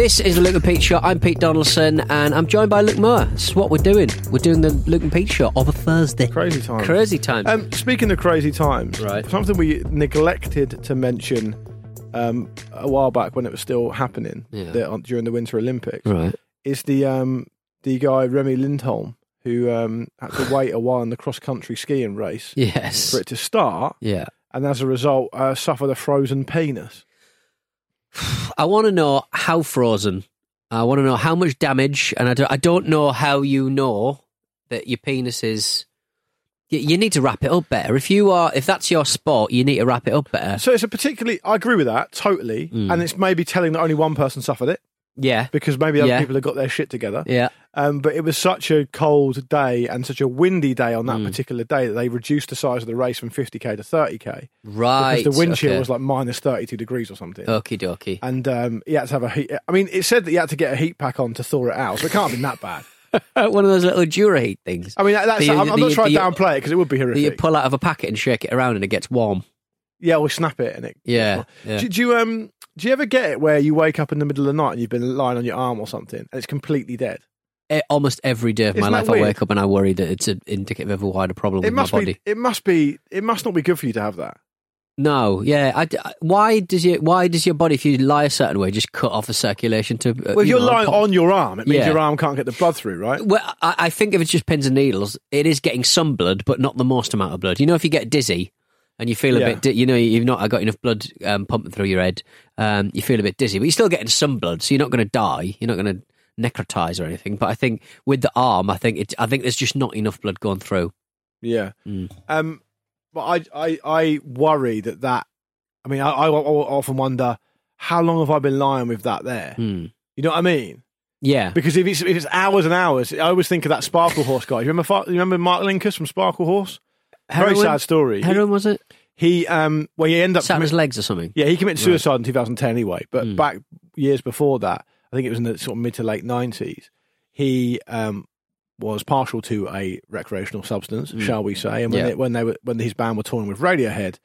This is the Luke and Pete Show. I'm Pete Donaldson, and I'm joined by Luke Moore. This is what we're doing. We're doing the Luke and Pete Show of a Thursday. Crazy time. Crazy time. Um, speaking of crazy times, Right. something we neglected to mention um, a while back when it was still happening Yeah. the, on, during the Winter Olympics right. is the um, the guy Remi Lindholm who um, had to wait a while in the cross country skiing race Yes. for it to start, Yeah. and as a result, uh, suffered a frozen penis. I want to know how frozen. I want to know how much damage, and I don't, I don't know how you know that your penis is. You, you need to wrap it up better. If you are, if that's your sport, you need to wrap it up better. So it's a particularly, I agree with that totally, Mm. and it's maybe telling that only one person suffered it Yeah. because maybe other Yeah. people have got their shit together. Yeah. Um, but it was such a cold day and such a windy day on that Mm. particular day that they reduced the size of the race from 50k to 30k Right. because the wind chill was like minus 32 degrees or something. Okie dokie. And um, he had to have a heat. I mean, it said that he had to get a heat pack on to thaw it out, so it can't have been that bad. One of those little Dura heat things. I mean, that- that's, The- I'm, I'm the- not trying to downplay it because it would be that you pull out of a packet and shake it around and it gets warm. yeah, or snap it and it. Yeah, yeah. Do, do you um do you ever get it where you wake up in the middle of the night and you've been lying on your arm or something and it's completely dead? Almost every day of my Isn't that life, I weird? wake up and I worry that it's an indicative of a wider problem It with my must body. be. It must be. It must not be good for you to have that. No, yeah. I, I- why does your Why does your body, if you lie a certain way, just cut off the circulation to? Uh, Well, if you you're know, lying pop- on your arm, it means Yeah. your arm can't get the blood through, right? Well, I, I think if it's just pins and needles, it is getting some blood, but not the most amount of blood. You know, if you get dizzy and you feel a Yeah. bit, di- you know, you've not got enough blood um, pumping through your head, um, you feel a bit dizzy, but you're still getting some blood, so you're not going to die. You're not going to necrotize or anything. But I think with the arm, I think it, I think there's just not enough blood going through. Yeah. Mm. Um, but I, I, I worry that that. I mean, I, I often wonder how long have I been lying with that there. Hmm. You know what I mean? Yeah, Because if it's if it's hours and hours, I always think of that Sparklehorse guy. You remember you remember Mark Linkous from Sparklehorse? Very sad story. Heroin was it? He um, well, he ended up Sat on his legs or something. Yeah, he committed suicide in 2010 anyway. But Mm. back years before that, I think it was in the sort of mid to late 90s. He um, was partial to a recreational substance, shall we say? And when Mm. Yeah. they, when they were when his band were touring with Radiohead,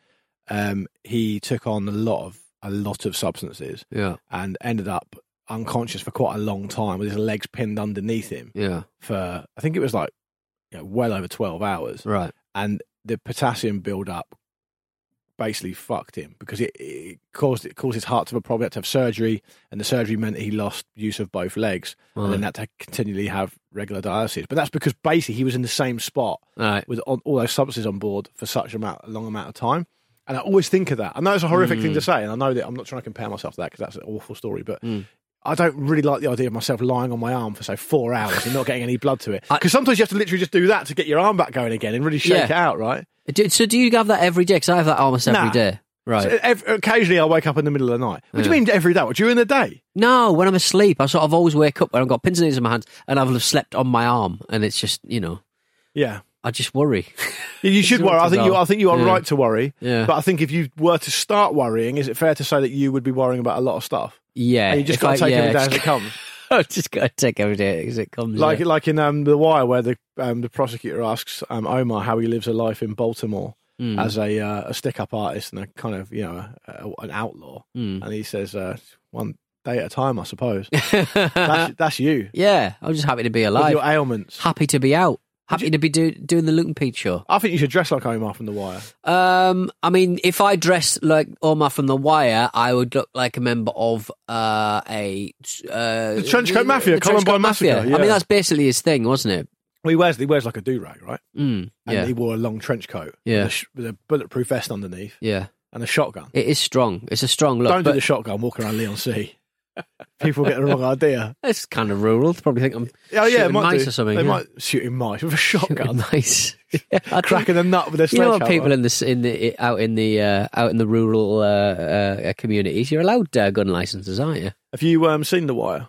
um, he took on a lot of a lot of substances Yeah, and ended up unconscious for quite a long time with his legs pinned underneath him yeah, for I think it was like you know, well over 12 hours right. and the potassium build-up basically fucked him because it, it caused it caused his heart to have a problem. He had to have surgery, and the surgery meant he lost use of both legs, and then had to continually have regular dialysis. But that's because basically he was in the same spot Right. with all, all those substances on board for such amount, a long amount of time. And I always think of that. I know it's a horrific thing hmm. to say, and I know that I'm not trying to compare myself to that because that's an awful story. But hmm. I don't really like the idea of myself lying on my arm for say four hours and not getting any blood to it. Because sometimes you have to literally just do that to get your arm back going again and really shake Yeah. it out, right? Do- So do you have that every day? Because I have that almost every Nah. day. Right. So ev- occasionally, I'll wake up in the middle of the night. What do you mean every day? What, during the day? No, when I'm asleep, I sort of always wake up when I've got pins and needles in my hands and I've slept on my arm, and it's just you know Yeah. I just worry. You- You should worry. I think you. I think you are Yeah. right to worry. Yeah. But I think if you were to start worrying, is it fair to say that you would be worrying about a lot of stuff? Yeah, And you just got to take yeah, every day as it comes. I've just got to take every day as it comes. like yeah. like in um, the Wire, where the um, the prosecutor asks um, Omar how he lives a life in Baltimore Hmm. as a uh, a stick up artist and a kind of you know a, a, an outlaw, Hmm. and he says uh, one day at a time, I suppose. that's, that's you. yeah, I'm just happy to be With alive. your ailments. Happy to be out. Happy to be do, doing the Luke and Pete show. I think you should dress like Omar from The Wire. Um, I mean, if I dressed like Omar from The Wire, I would look like a member of uh, a uh, The Trenchcoat Mafia, the Columbine Massacre, I yeah. mean, that's basically his thing, wasn't it? Well, he wears he wears like a do rag, right? Mm, And yeah, he wore a long trench coat. Yeah. With a, with a bulletproof vest underneath yeah. and a shotgun. It is strong. It's a strong look. Don't do the shotgun Walk around Leigh-on-Sea. People get the wrong idea. It's kind of rural. They probably think I'm Oh yeah, shooting mice do. or something. They yeah. might shoot him mice with a shotgun, mice. Yeah, I think- cracking a nut with a You know people in this in the out in the uh, out in the rural uh, uh, communities, you're allowed uh, gun licenses, aren't you? Have you um, seen The Wire?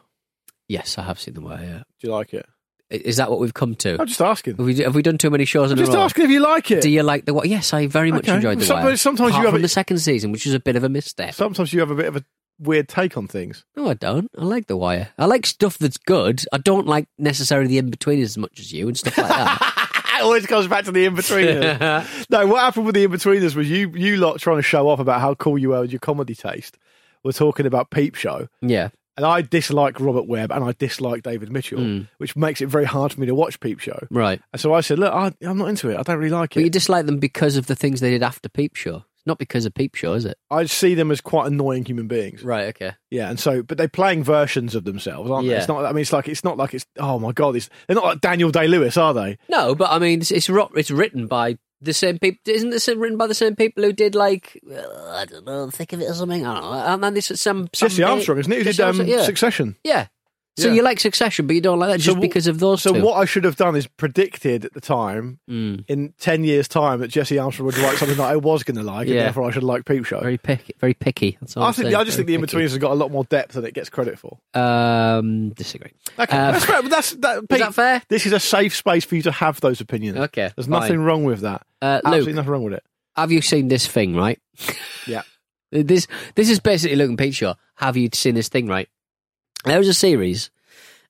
Yes, I have seen the Wire. Yeah, Do you like it? is that what we've come to? I'm just asking. Have we, have we done too many shows in I'm just a row? asking if you like it. Do you like the Wire? Yes, I very much Okay. enjoyed the Some- Wire. sometimes you have from a- the second season, which was a bit of a misstep. Sometimes you have a bit of a weird take on things. No, I don't. I like the Wire. I like stuff that's good. I don't like necessarily the in between as much as you and stuff like that. it always comes back to the Inbetweeners. no, what happened with the Inbetweeners was you, you lot trying to show off about how cool you were with your comedy taste. We're talking about Peep Show. yeah, And I dislike Robert Webb and I dislike David Mitchell, Hmm. which makes it very hard for me to watch Peep Show. right. And so I said, look, I, I'm not into it. I don't really like it. But you dislike them because of the things they did after Peep Show. Not because of Peep Show, is it? I see them as quite annoying human beings. Right. Okay. Yeah, and so, but they're playing versions of themselves, aren't they? It's not. I mean, it's like it's not like it's. Oh my god, it's, they're not like Daniel Day Lewis, are they? No, but I mean, it's it's, ro- it's written by the same people. Isn't this written by the same people who did like uh, I don't know, think of it or something? I don't know. And then this is some, some Jesse Armstrong, isn't it? Who Jesse did um, Armstrong, yeah. Succession? yeah. So you like Succession, but you don't like that just wh- because of those So two. what I should have done is predicted at the time, Mm. in ten years' time, that Jesse Armstrong would write something that I was going to like, and therefore I should like Peep Show. Very picky. Very picky. That's all I I'm think. I just think the Very Inbetweeners has got a lot more depth than it gets credit for. Um, disagree. Okay, Uh, that's fair. But that's that. Pete, that fair? This is a safe space for you to have those opinions. Okay, there's fine. nothing wrong with that. Uh, Absolutely Luke, nothing wrong with it. have you seen this thing? Right. Yeah. This this is basically Luke and Pete show. Have you seen this thing? Right. There was a series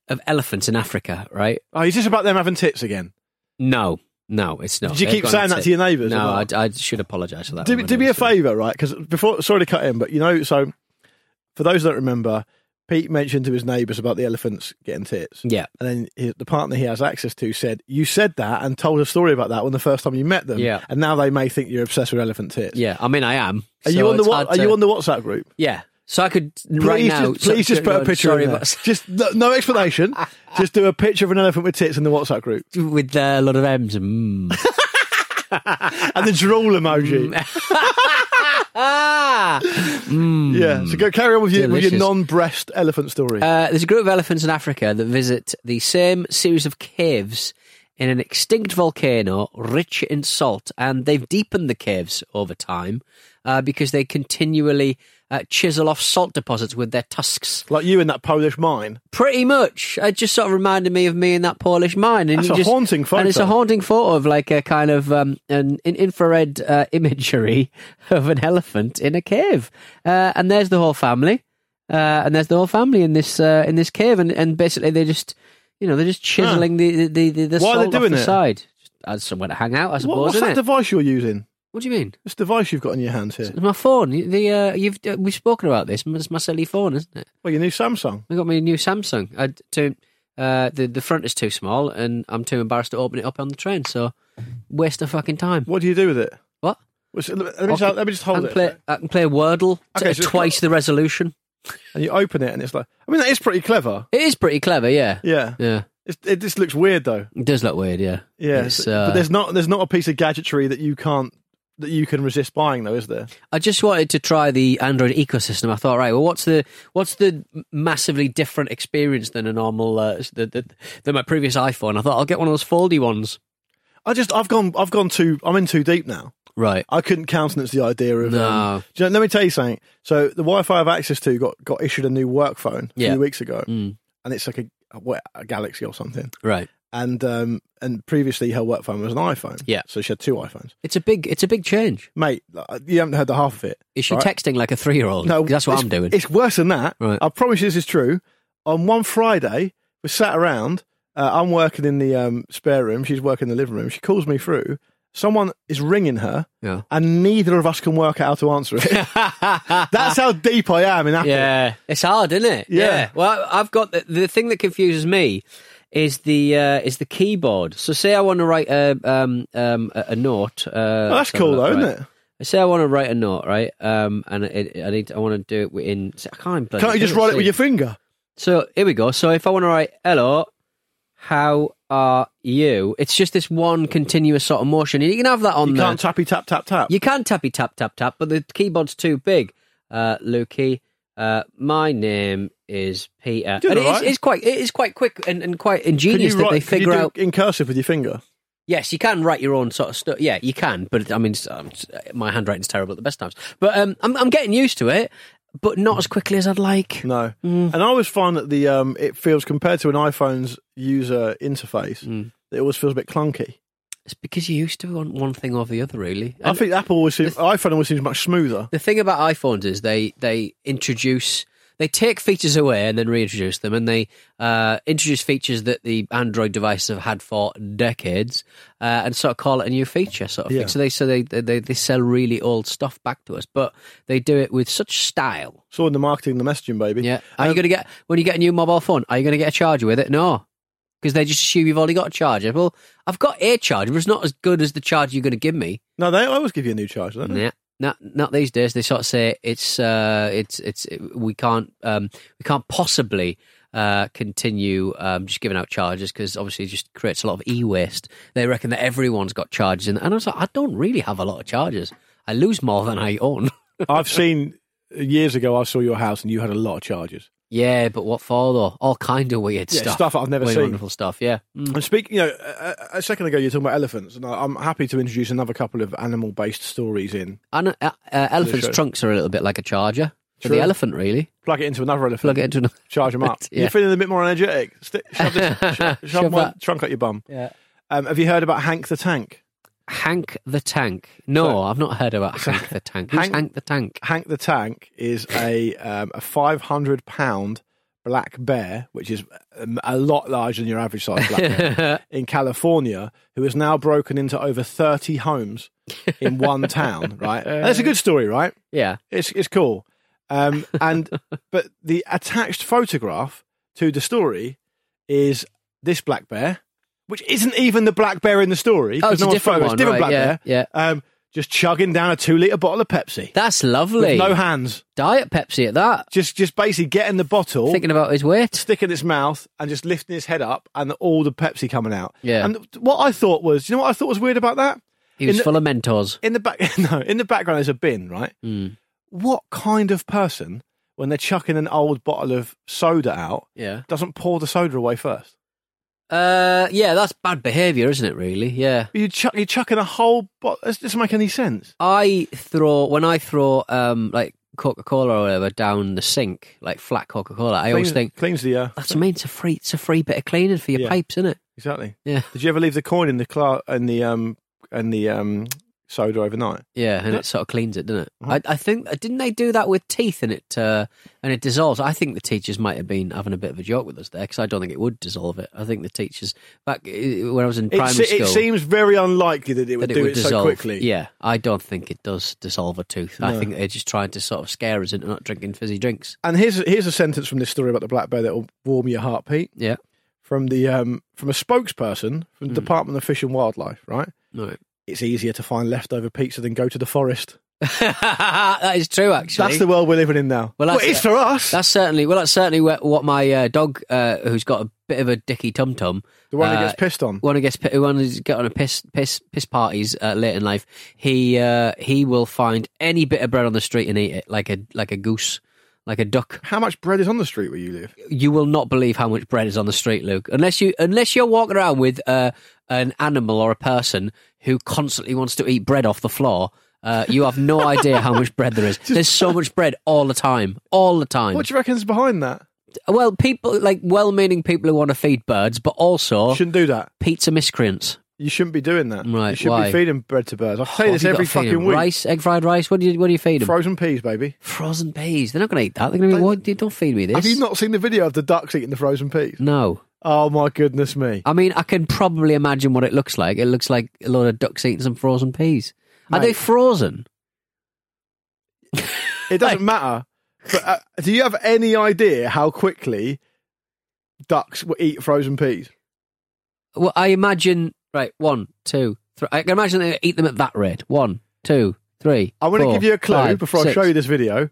of elephants in Africa. Right. Oh, is this about them having tits again? No, no, it's not. Did you They've keep saying that to- to your neighbours? No, I. I should apologise for that. do, do me a favour, right? Because before, sorry to cut in, but you know, so for those that remember, Pete mentioned to his neighbours about the elephants getting tits. Yeah, And then his, the partner he has access to said, You said that and told a story about that when the first time you met them. Yeah. And now they may think you're obsessed with elephant tits. yeah. I mean, I am. Are So you on the Are you on the WhatsApp group? Yeah. So I could Please, right now. just, please so- just put a picture sorry, in but- Just no, no explanation. just do a picture of an elephant with tits in the WhatsApp group. with uh, a lot of M's. Mm. And the drool emoji. ah! Mm. Yeah. So go carry on with your, with your non-breast elephant story. Uh, there's a group of elephants in Africa that visit the same series of caves in an extinct volcano rich in salt, and they've deepened the caves over time uh, because they continually uh, chisel off salt deposits with their tusks. like you in that Polish mine. Pretty much, it just sort of reminded me of me in that Polish mine. And That's a just, haunting photo. and it's a haunting photo of like a kind of um, an, an infrared uh, imagery of an elephant in a cave, uh, and there's the whole family, uh, and there's the whole family in this uh, in this cave, and, and basically they just, you know, they're just chiseling the the the, the Why are salt they off the it? side. Just as somewhere to hang out, I What, suppose, what's isn't that it? device you're using? What do you mean? This device you've got in your hands here. It's my phone. The uh, you've uh, we've spoken about this. It's my silly phone, isn't it? Well, your new Samsung. I got me a new Samsung. I to uh, the the front is too small, and I'm too embarrassed to open it up on the train. So waste of fucking time. What do you do with it? What? Well, so Let me, just, let me just I hold can it. play. I can play Wordle Okay, so it's twice the resolution. And you open it, and it's like, I mean, that is pretty clever. It is pretty clever. Yeah. Yeah. Yeah. It's, it just looks weird, though. It does look weird. Yeah. Yeah. It's, so- uh, but there's not there's not a piece of gadgetry that you can't that you can resist buying, though, is there? I just wanted to try the Android ecosystem. I thought, right, well, what's the what's the massively different experience than a normal uh, the, the, than my previous iPhone? I thought I'll get one of those foldy ones. I just I've gone I've gone too I'm in too deep now. Right. I couldn't countenance the idea of. No. Um, you know, let me tell you something. So the Wi-Fi I have access to got got issued a new work phone a Yeah. few weeks ago, Mm. and it's like a, a, a Galaxy or something. Right. And um and previously her work phone was an iPhone. Yeah. So she had two iPhones. It's a big it's a big change. Mate, you haven't heard the half of it. Is she right? texting like a three year old? No, that's what I'm doing. It's worse than that. Right. I promise you this is true. On one Friday, we sat around. Uh, I'm working in the um, spare room. She's working in the living room. She calls me through, someone is ringing her, Yeah. and neither of us can work out how to answer it. That's how deep I am in Apple. Yeah, it's hard, isn't it? Yeah. Well, I've got the, the thing that confuses me is the uh, is the keyboard. So, say I want to write a um, um, a, a note. Uh, Well, that's cool though, right. isn't it? I say I want to write a note, right? Um, and it, I need I want to do it in. I can't. Can't you just write it with your finger? So here we go. So if I want to write hello, how are you? It's just this one continuous sort of motion. You can have that on You there. can't tappy tap tap tap. You can tappy tap tap tap, but the keyboard's too big. Uh, Lukey, uh, my name is Peter. And it is, all right. it's quite it is quite quick and, and quite ingenious that write, they can you figure do out. in cursive with your finger. Yes, you can write your own sort of stuff. Yeah, you can, but I mean, um, my handwriting's terrible at the best times. But um, I'm I'm getting used to it, but not as quickly as I'd like. No, Mm. and I always find that the um, it feels compared to an iPhone's user interface, Mm. it always feels a bit clunky. It's because you used to want one thing or the other, really. I think Apple always seems, iPhone always seems much smoother. The thing about iPhones is they they introduce they take features away and then reintroduce them, and they uh, introduce features that the Android devices have had for decades, uh, and sort of call it a new feature, sort of Yeah. thing. So they so they, they they sell really old stuff back to us, but they do it with such style. So in the marketing, the messaging, baby. Yeah, are you Um, going to get when you get a new mobile phone? Are you going to get a charger with it? No. Because they just assume you've already got a charger. Well, I've got a charger, but it's not as good as the charger you're going to give me. No, they always give you a new charger, don't they? Yeah, not not these days. They sort of say it's uh, it's it's we can't um, we can't possibly uh, continue um, just giving out charges because obviously it just creates a lot of e waste. They reckon that everyone's got charges, in, and I was like, I don't really have a lot of charges. I lose more than I own. I've seen years ago. I saw your house and you had a lot of chargers. Yeah, but what for though? All kind of weird Yeah, stuff. stuff I've never Weird, seen. Wonderful stuff. Yeah. Mm. And speaking, you know, a, a second ago you were talking about elephants, and I'm happy to introduce another couple of animal-based stories in. And uh, uh, elephants' trunks are a little bit like a charger for True. the elephant, really. Plug it into another elephant. Plug it into an charge them up. Yeah. You're feeling a bit more energetic. Shove this, sho- shove, Shove my that. trunk up your bum. yeah. Um, have you heard about Hank the Tank? Hank the Tank. No, So- I've not heard about Hank the Tank. Who's Hank- Hank, the Tank? Hank the Tank is a um, a 500 pound black bear, which is um, a lot larger than your average size black bear, in California, who has now broken into over 30 homes in one town. Right, and that's a good story, right? Yeah. It's it's cool. Um, and but the attached photograph to the story is this black bear, which isn't even the black bear in the story. Oh, it's no one's different one. It's different right, black yeah, bear. yeah. Um, just chugging down a two liter bottle of Pepsi That's lovely. with no hands. Diet Pepsi at that. Just just basically getting the bottle, Thinking about his weight. sticking its mouth, and just lifting his head up, and all the Pepsi coming out. Yeah. And what I thought was, you know what I thought was weird about that? He was the- full of Mentos. In the back, no, in the background there's a bin, right? Mm. What kind of person, when they're chucking an old bottle of soda out, Yeah. doesn't pour the soda away first? Uh, yeah, that's bad behaviour, isn't it? Really? Yeah. You chuck, you're chucking a whole bottle. This doesn't make any sense. I throw when I throw um like Coca Cola or whatever down the sink, like flat Coca Cola. I always think cleans the. Uh, that's what I mean. It's a free, it's a free bit of cleaning for your Yeah. pipes, isn't it? exactly. Yeah. Did you ever leave the coin in the cla- in the um in the um soda overnight? Yeah, and it sort of cleans it, doesn't it? Uh-huh. I, I think didn't they do that with teeth and it uh, and it dissolves. I think the teachers might have been having a bit of a joke with us there because I don't think it would dissolve it. I think the teachers back uh, when I was in It, primary se- school it seems very unlikely that it would that do it would it dissolve so quickly. Yeah, I don't think it does dissolve a tooth. I think they're just trying to sort of scare us into not drinking fizzy drinks. And here's here's a sentence from this story about the black bear that will warm your heart, Pete. Yeah, From the um from a spokesperson from the Department of Fish and Wildlife. Right, right. It's easier to find leftover pizza than go to the forest. that is true. Actually, That's the world we're living in now. Well, Well, that's- it's for us. That's certainly well. That's certainly what, my uh, dog, uh, who's got a bit of a dicky tum tum, the one that uh, gets pissed on. one who gets one who's got on a piss piss piss parties uh, late in life. He uh, he will find any bit of bread on the street and eat it like a like a goose, like a duck. How much bread is on the street where you live? You will not believe how much bread is on the street, Luke. Unless you unless you're walking around with uh, an animal or a person who constantly wants to eat bread off the floor. Uh, you have no idea how much bread there is. There's so much bread all the time, all the time. What do you reckon's behind that? Well, people like well-meaning people who want to feed birds, but also shouldn't do that. pizza miscreants. You shouldn't be doing that. Right, You should why? be feeding bread to birds. I say What this every fucking week. Rice, egg fried rice. What do you what do you feed them? Frozen peas, baby. Frozen peas. They're not going to eat that. They're going to be. What? Don't feed me this. Have you not seen the video of the ducks eating the frozen peas? No. Oh my goodness me! I mean, I can probably imagine what it looks like. It looks like a lot of ducks eating some frozen peas. Are they frozen? It doesn't matter. But uh, do you have any idea how quickly ducks will eat frozen peas? Well, I imagine. Right, one, two, three. I can imagine they eat them at that rate. One, two, three. I want to four, give you a clue five, before I six. show you this video.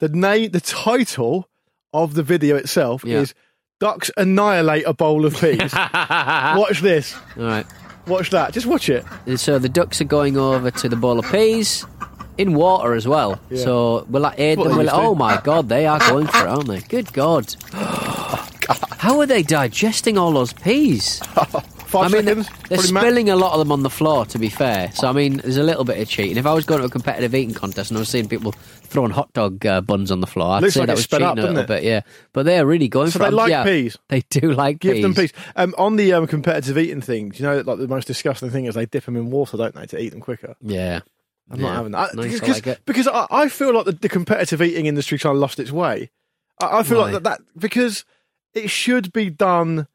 The name, the title of the video itself Yeah. is "Ducks Annihilate a Bowl of Peas." watch this. All right. Watch that. Just watch it. So the ducks are going over to the bowl of peas in water as well. Yeah. So will that aid What them? they Will it, used to. oh my god, they are going for it, aren't they? Good god. How are they digesting all those peas? Five I mean, seconds. they're Probably ma- spilling a lot of them on the floor. To be fair, so I mean, there's a little bit of cheating. If I was going to a competitive eating contest and I was seeing people throwing hot dog uh, buns on the floor, I'd Looks say like that was cheating up, a little it? bit. Yeah, but they're really going So for they it. like yeah, peas? They do like Give peas. them peas. Um, on the um, competitive eating thing, do you know like the most disgusting thing is they dip them in water, don't they, to eat them quicker? Yeah, I'm Yeah. not having that Nice, I because, like it. because I, I feel like the, the competitive eating industry kind of lost its way. I, I feel Why? like that, that because it should be done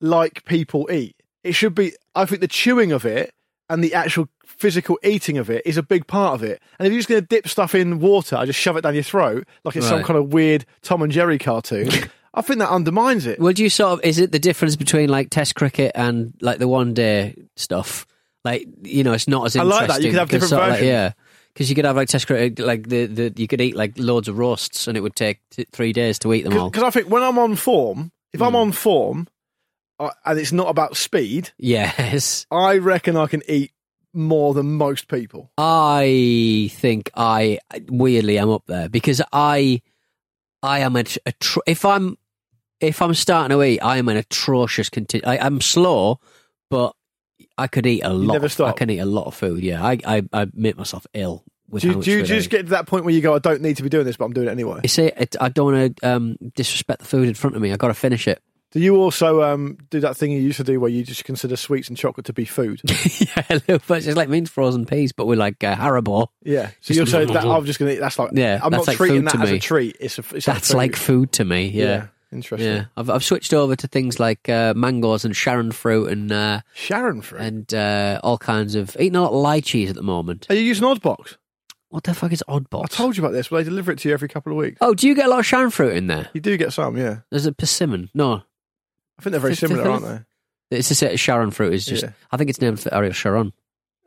like people eat. It should be. I think the chewing of it and the actual physical eating of it is a big part of it. And if you're just going to dip stuff in water, and just shove it down your throat like it's some kind of weird Tom and Jerry cartoon, I think that undermines it. Well, do you sort of is it the difference between like Test cricket and like the one day stuff? Like you know, it's not as I interesting. like that. You could have different of like- versions. yeah, because you could have like Test cricket, like the, the you could eat like loads of roasts, and it would take t- three days to eat them all. Because I think when I'm on form, if Hmm. I'm on form, I, and it's not about speed, Yes, I reckon I can eat more than most people. I think I weirdly am up there because I I am a, a tr- if I'm if I'm starting to eat, I am an atrocious. Conti- I, I'm slow, but I could eat a lot. never of, I can eat a lot of food. Yeah, I I, I make myself ill. With Do you, do you just get to that point where you go, I don't need to be doing this, but I'm doing it anyway? You see, it, I don't want to um, disrespect the food in front of me. I got to finish it. Do you also um, do that thing you used to do where you just consider sweets and chocolate to be food? yeah, a little bit. It's like means frozen peas, but with like uh, Haribo. Yeah. So you'll say that I'm just going to eat. That's like, Yeah, I'm not like treating that as a treat. It's a, it's That's like food to me. Yeah. Interesting. Yeah, I've I've switched over to things like uh, mangoes and Sharon fruit and uh, Sharon fruit. and uh, all kinds of eating a lot of lychees at the moment. Are you using Oddbox? What the fuck is Oddbox? I told you about this, but they deliver it to you every couple of weeks. Oh, do you get a lot of Sharon fruit in there? You do get some, yeah. There's a persimmon. No, I think they're very similar, aren't they? it's just uh, Sharon fruit is just. Yeah. I think it's named for Ariel Sharon.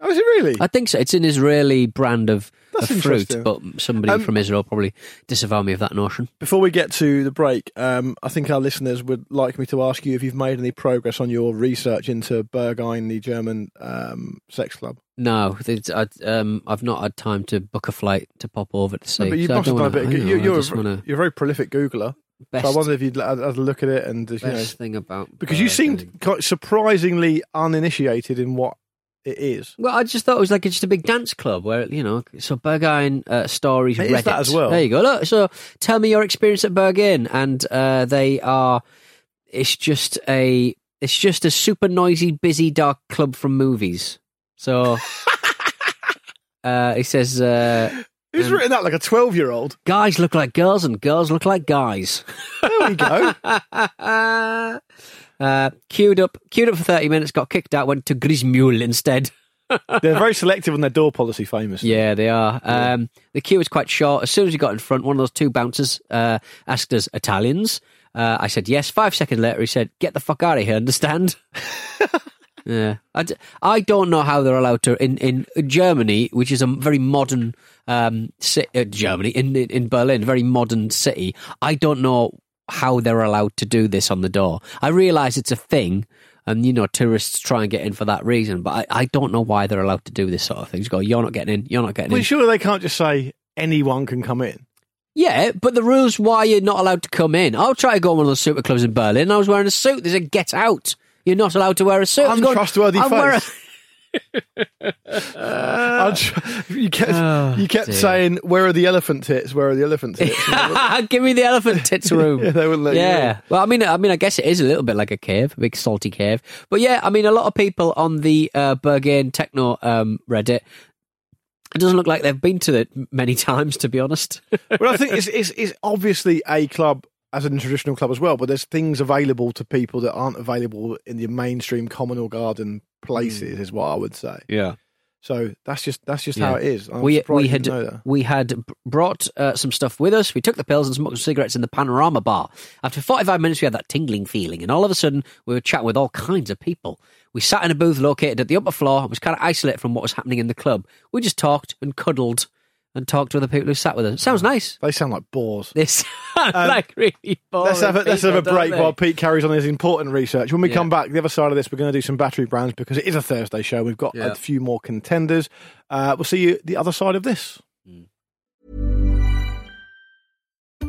Oh, is it really? I think so. It's an Israeli brand of, That's of fruit, interesting. but somebody Um, from Israel probably disavow me of that notion. Before we get to the break, um, I think our listeners would like me to ask you if you've made any progress on your research into Berghain, the German um, sex club. No, it's, I, um, I've not had time to book a flight to pop over to see. No, but you so I must have don't done a wanna- bit. I You, know, I you're, just a, wanna- you're a very prolific Googler. Best, so I wonder if you'd had a look at it and you know, best thing about because you seemed quite surprisingly uninitiated in what it is. Well, I just thought it was like just a big dance club where you know. So Berghain uh, stories. It is Reddit. that as well. There you go. Look, so tell me your experience at Berghain, and uh, they are. It's just a. It's just a super noisy, busy, dark club from movies. So. Uh, he says, uh, Who's Um, written that like a twelve-year-old? "Guys look like girls, and girls look like guys." There we go. uh, queued up, queued up for thirty minutes, got kicked out, went to Griessmühle instead. They're very selective on their door policy. Famous. Yeah, they are. Um, the queue was quite short. As soon as we got in front, one of those two bouncers uh, asked us Italians. Uh, I said yes. Five seconds later, he said, "Get the fuck out of here." Understand? yeah, I, d- I don't know how they're allowed to in in Germany, which is a very modern um, ci- uh, Germany in in in Berlin, very modern city. I don't know how they're allowed to do this on the door. I realise it's a thing. And you know, tourists try and get in for that reason, but I, I don't know why they're allowed to do this sort of thing. Just go, you're not getting in, you're not getting in. Well, in. surely they can't just say anyone can come in. Yeah, but the rules why you're not allowed to come in. I'll try to go on one of those super clubs in Berlin. I was wearing a suit. There's a "Get out! You're not allowed to wear a suit." I was going, Untrustworthy I'm wearing- face. I'm tr- you kept, Oh, you kept dear. saying, "Where are the elephant tits? Where are the elephant tits?" Give me the elephant tits room. Yeah, they wouldn't let you Yeah. Well, I mean, I mean, I guess it is a little bit like a cave, a big salty cave. But yeah, I mean, a lot of people on the uh, Berghain Techno um, Reddit. It doesn't look like they've been to it many times, to be honest. but I think it's, it's, it's obviously a club as a traditional club as well, but there's things available to people that aren't available in the mainstream common or garden places, is what I would say. Yeah. So that's just that's just Yeah. how it is. We we had know that. we had brought uh, some stuff with us. We took the pills and smoked some cigarettes in the Panorama bar. After 45 minutes, we had that tingling feeling, and all of a sudden, we were chatting with all kinds of people. We sat in a booth located at the upper floor. It was kind of isolated from what was happening in the club. We just talked and cuddled and talk to other people who sat with us. Sounds nice. They sound like bores. This like really boring. Let's have a, let's have a break while Pete carries on his important research. When we Yeah. come back, the other side of this, we're going to do some battery brands because it is a Thursday show. We've got Yeah. a few more contenders. Uh, we'll see you the other side of this.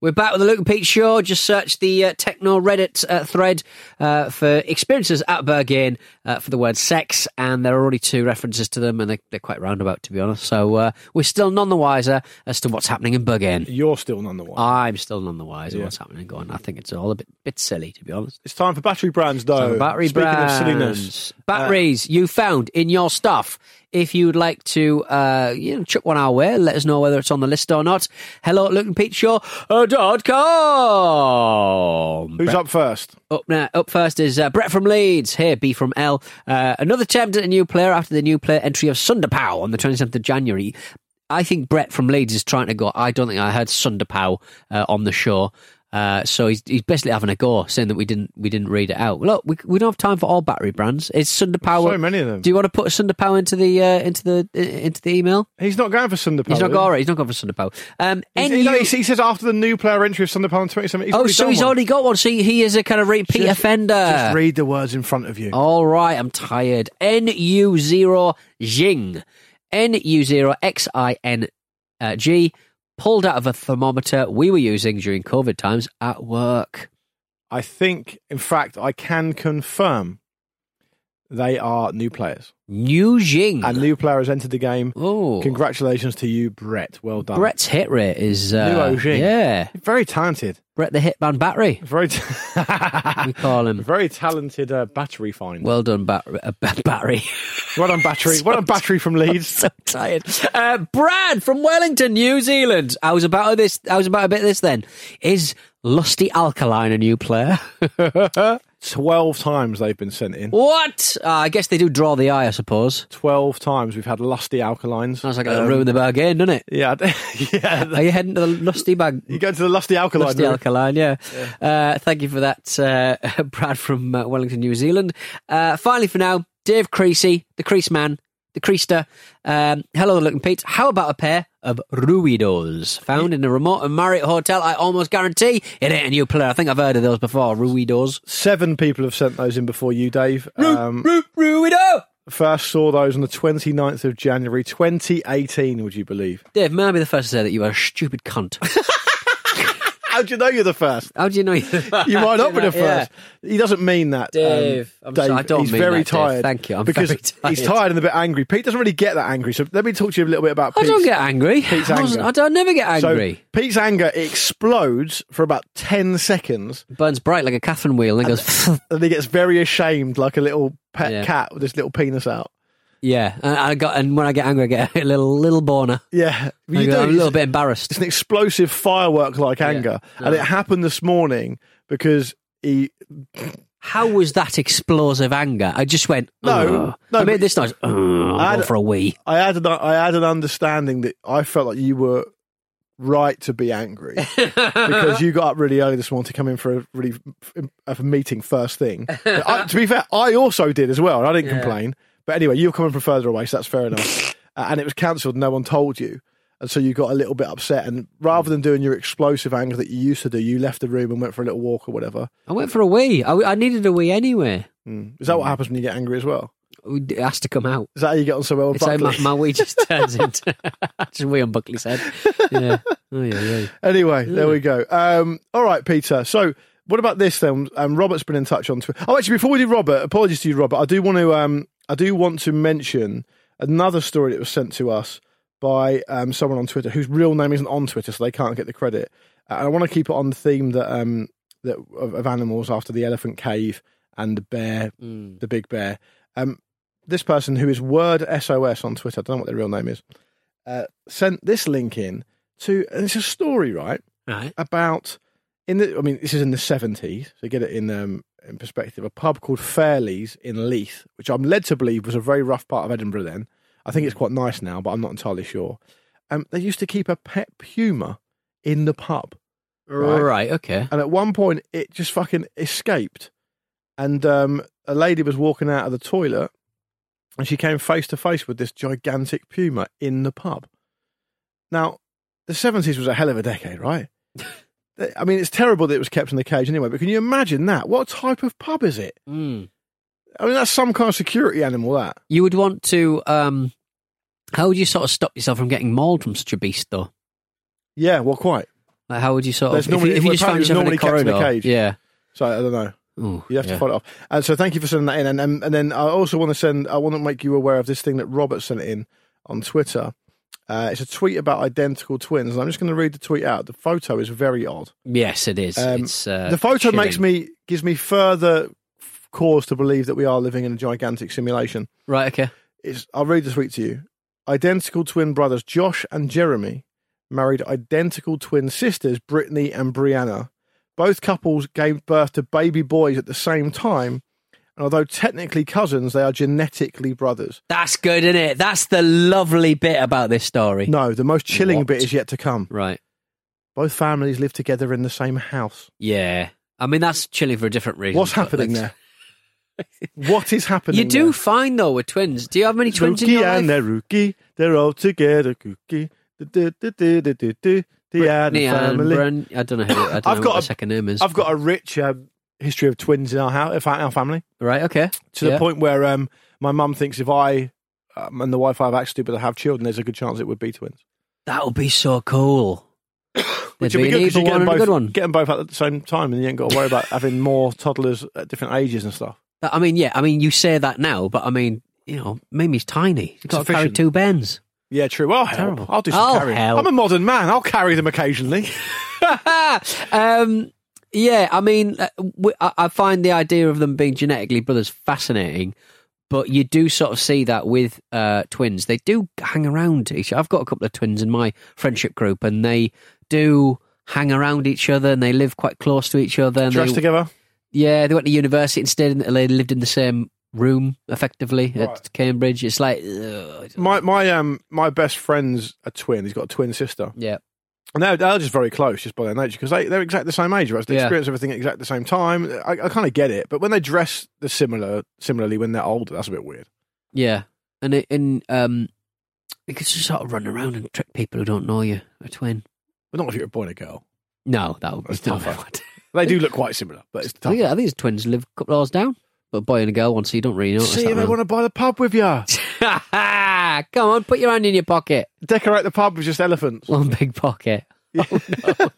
We're back with the Luke and Pete Show. Just search the uh, Techno Reddit uh, thread uh, for experiences at Berghain uh, for the word sex, and there are already two references to them, and they, they're quite roundabout, to be honest. So uh, we're still none the wiser as to what's happening in Berghain. You're still none the wiser. I'm still none the wiser Yeah. what's happening going. I think it's all a bit bit silly, to be honest. It's time for battery brands, though. Battery Speaking brands, of silliness, uh, batteries you found in your stuff. If you would like to, uh, you know, chuck one our way, let us know whether it's on the list or not. Hello at Luke and Pete Show uh, who's up first? Up now, up first is uh, Brett from Leeds. Here, B from L. Uh, another attempt at a new player after the new player entry of Sunderpow on the 27th of January. I think Brett from Leeds is trying to go. I don't think I heard Sunderpow uh, on the show. Uh, so he's, he's basically having a go, saying that we didn't we didn't read it out. Look, we, we don't have time for all battery brands. Is Sunderpower? So many of them. Do you want to put Sunderpow into the uh, into the into the email? He's not going for Sunderpower. He's not going. He's not going for Sunderpow. Um, He's- NU he, says after the new player entry of Sunderpower on 27. He's oh, so he's one. already got one. So he is a kind of repeat Just- offender. Just read the words in front of you. All right, I'm tired. NU0 Jing. NU0 XIN uh, G pulled out of a thermometer we were using during COVID times at work. I think, in fact, I can confirm they are new players. New Jing. A new player has entered the game. oh, Congratulations to you, Brett. Well done. Brett's hit rate is uh, New Jing. yeah. Very talented. Brett the Hitman Battery. Very, We call him. very talented uh, battery find. Well done, bat- uh, ba- Battery. well done, battery. well done, battery from Leeds. so tired. Uh, Brad from Wellington, New Zealand. I was about this. I was about a bit of this. Then is Lusty Alkaline a new player? Twelve times they've been sent in. what? Uh, I guess they do draw the eye. I suppose. Twelve times we've had lusty alkalines. That's like a Um, ruin the bag again, doesn't it? Yeah, yeah. Are you heading to the Lusty bag? You go to the lusty alkaline. Lusty room. Alkaline, yeah. Uh, thank you for that, uh, Brad from uh, Wellington, New Zealand. Uh, finally, for now, Dave Creasy, the Crease Man, the Creaster. Um, hello, looking Pete. How about a pair of Ruidos found in a remote and Marriott hotel? I almost guarantee it ain't a new player. I think I've heard of those before. Ruidos. Seven people have sent those in before you, Dave. Um, Ru- Ruido! first saw those on the 29th of January 2018, would you believe? Dave, may I be the first to say that you are a stupid cunt? How do you know you're the first? How do you know you're You might not be the first. He doesn't mean that, um, Dave. I'm Dave. sorry, I don't he's mean very that, Dave. tired. Thank you, I'm because very he's tired. tired and a bit angry. Pete doesn't really get that angry. So let me talk to you a little bit about. I Pete's, don't get angry. Pete's I, anger. I don't never get angry. So Pete's anger explodes for about ten seconds, Burns bright like a Catherine wheel and then goes, and he gets very ashamed, like a little pet Yeah. cat with his little penis out. Yeah. And I got, and when I get angry, I get a little little boner. Yeah, I you go, do. I'm a little bit embarrassed. It's an explosive firework like anger, and it happened this morning because he. How was that explosive anger? I just went, No, no, I made this noise. "Ugh, I had- for a wee. I had an I had an understanding that I felt like you were right to be angry because you got up really early this morning to come in for a really a meeting first thing. I, to be fair, I also did as well, and I didn't complain. But anyway, you're coming from further away, so that's fair enough. Uh, and it was cancelled, no one told you. And so you got a little bit upset, and rather than doing your explosive anger that you used to do, you left the room and went for a little walk or whatever. I went for a wee. I, I needed a wee anyway. Mm. Is that what happens when you get angry as well? It has to come out. Is that how you get on so well with It's like my, Buckley? my wee just turns into just wee on Buckley's head. Yeah. Oh, yeah, yeah. Anyway, there we go. Um, all right, Peter. So, what about this then? Um, Robert's been in touch on Twitter. Oh, actually, before we do Robert, apologies to you, Robert. I do want to. Um, I do want to mention another story that was sent to us by um, someone on Twitter whose real name isn't on Twitter, so they can't get the credit. Uh, and I want to keep it on the theme that um, that of, of animals after the elephant cave and the bear, Mm. the big bear. Um, this person who is Word SOS on Twitter, I don't know what their real name is, uh, sent this link in to, and it's a story, right? Right. about in the I mean this is in the seventies, so get it in um in perspective, a pub called Fairley's in Leith, which I'm led to believe was a very rough part of Edinburgh then. I think it's quite nice now, but I'm not entirely sure. Um they used to keep a pet puma in the pub. Right. Right. okay. And at one point it just fucking escaped. And um a lady was walking out of the toilet and she came face to face with this gigantic puma in the pub. Now, the 70s was a hell of a decade, right? I mean, it's terrible that it was kept in the cage anyway, but can you imagine that? What type of pub is it? Mm. I mean, that's some kind of security animal, that. You would want to. Um, how would you sort of stop yourself from getting mauled from such a beast, though? Yeah, well, quite. Like, how would you sort There's of? If normally- you, if you just found yourself in a kept in a cage. yeah. So I don't know. Ooh, You have to yeah. follow it off. And so thank you for sending that in. And, and, and then I also want to send, I want to make you aware of this thing that Robert sent in on Twitter. Uh, it's a tweet about identical twins. And I'm just going to read the tweet out. The photo is very odd. Yes, it is. Um, it's uh, the photo chilling. makes me, gives me further cause to believe that we are living in a gigantic simulation. right. Okay. It's, I'll read the tweet to you. Identical twin brothers Josh and Jeremy married identical twin sisters Brittany and Brianna. Both couples gave birth to baby boys at the same time, and although technically cousins, they are genetically brothers. That's good, isn't it? That's the lovely bit about this story. No, the most chilling What? bit is yet to come. Right. Both families live together in the same house. Yeah. I mean, that's chilling for a different reason. What's but happening that's- there? What is happening? You do there? find though with twins. Do you have many twins in Rookie your life? and their rookie, they're all together. Cookie. Du- du- du- du- du- du- du. The Adam Brittany and family. Bren- I don't know who. I don't I've know got what a- the second name is. I've got a rich um, history of twins in our house, our family, right. Okay. to Yeah. the point where um, my mum thinks if I um, and the wife I have actually but I have children, there's a good chance it would be twins. That would be so cool. Which There'd would be good because you get evil them, one and a both, good one. get them both at the same time, and you ain't got to worry about having more toddlers at different ages and stuff. That- I mean, yeah. I mean, you say that now, but I mean, you know, Mimi's tiny. You've got to carry two bens. Yeah, true. I'll help. Terrible. I'll do some I'll carrying. help. I'm a modern man. I'll carry them occasionally. um, yeah, I mean, uh, I find the idea of them being genetically brothers fascinating, but you do sort of see that with uh, twins. They do hang around each. Other. I've got a couple of twins in my friendship group, and they do hang around each other, and they live quite close to each other. And Dressed they, together. Yeah, they went to university and stayed. In, they lived in the same room, effectively Right. at Cambridge. It's like, ugh. My my um my best friend's a twin. He's got a twin sister. yeah, And they're, just very close, just by their nature, because they, they're exactly the same age, right? So they Yeah. experience everything at exactly the same time. I, I kind of get it, but when they dress the similar, similarly when they're older, that's a bit weird. yeah, and it, and um, you could just sort of run around and trick people who don't know you. A twin. But not if you're a boy and a girl. No, that would be That's tough. They do look quite similar, but it's tough. think his twins live a couple of hours down, but a boy and a girl one, so you don't really notice See if they want to buy the pub with you. Come on, put your hand in your pocket. Decorate the pub with just elephants. One big pocket. the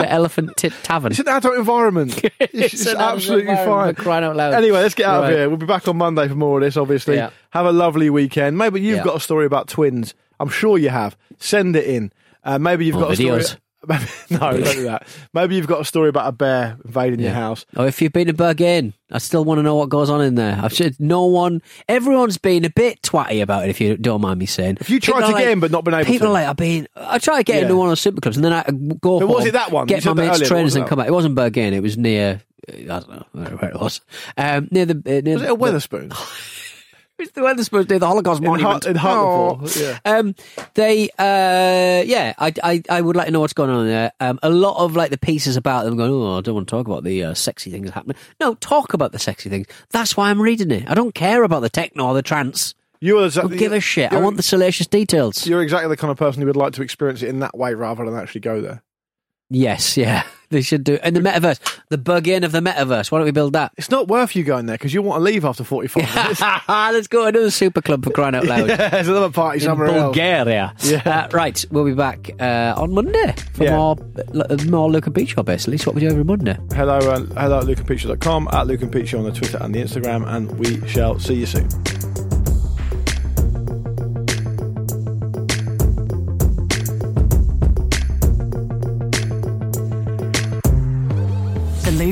Elephant Tit Tavern. It's an adult environment. It's, It's an absolutely environment, fine. crying out loud. Anyway, let's get out Right. of here. We'll be back on Monday for more of this, obviously. Yeah. Have a lovely weekend. Maybe you've Yeah. got a story about twins. I'm sure you have. Send it in. Uh, maybe you've Or got a story. Maybe, no, don't do that. Maybe you've got a story about a bear invading your house. Oh, if you've been to Berghain, I still want to know what goes on in there. I've said no one, everyone's been a bit twatty about it. If you don't mind me saying, If you tried People to are get like- in but not been able people to. are like, I've been, I try to get Yeah. into one of those super clubs, and then I go But home, was it that one? Get my mates' trainers and come back. It wasn't Berghain. It was near, I don't know where it was. Um, near the uh, near Was it a the- Wetherspoon? It's the Wetherspoons near the Holocaust In Monument in Hartlepool, Oh. yeah. Um, they, uh, yeah, I, I, I would like to know what's going on there. Um, a lot of like the pieces about them going, oh, I don't want to talk about the uh, sexy things happening. No, talk about the sexy things. That's why I'm reading it. I don't care about the techno or the trance. You're exactly, don't give a shit. I want the salacious details. You're exactly the kind of person who would like to experience it in that way rather than actually go there. Yes, yeah, they should do. And the metaverse, the Berghain of the metaverse. Why don't we build that? It's not worth you going there because you want to leave after 45 minutes. Let's go to another super club for crying out loud. yeah, there's another party in somewhere else. Bulgaria. Yeah. Uh, right, we'll be back uh, on Monday for Yeah. more, uh, more Luke and Pete Show, basically. It's what we do every Monday. Hello, uh, hello at lukeandpeteshow.com, at Luke and Show on the Twitter and the Instagram, and we shall see you soon.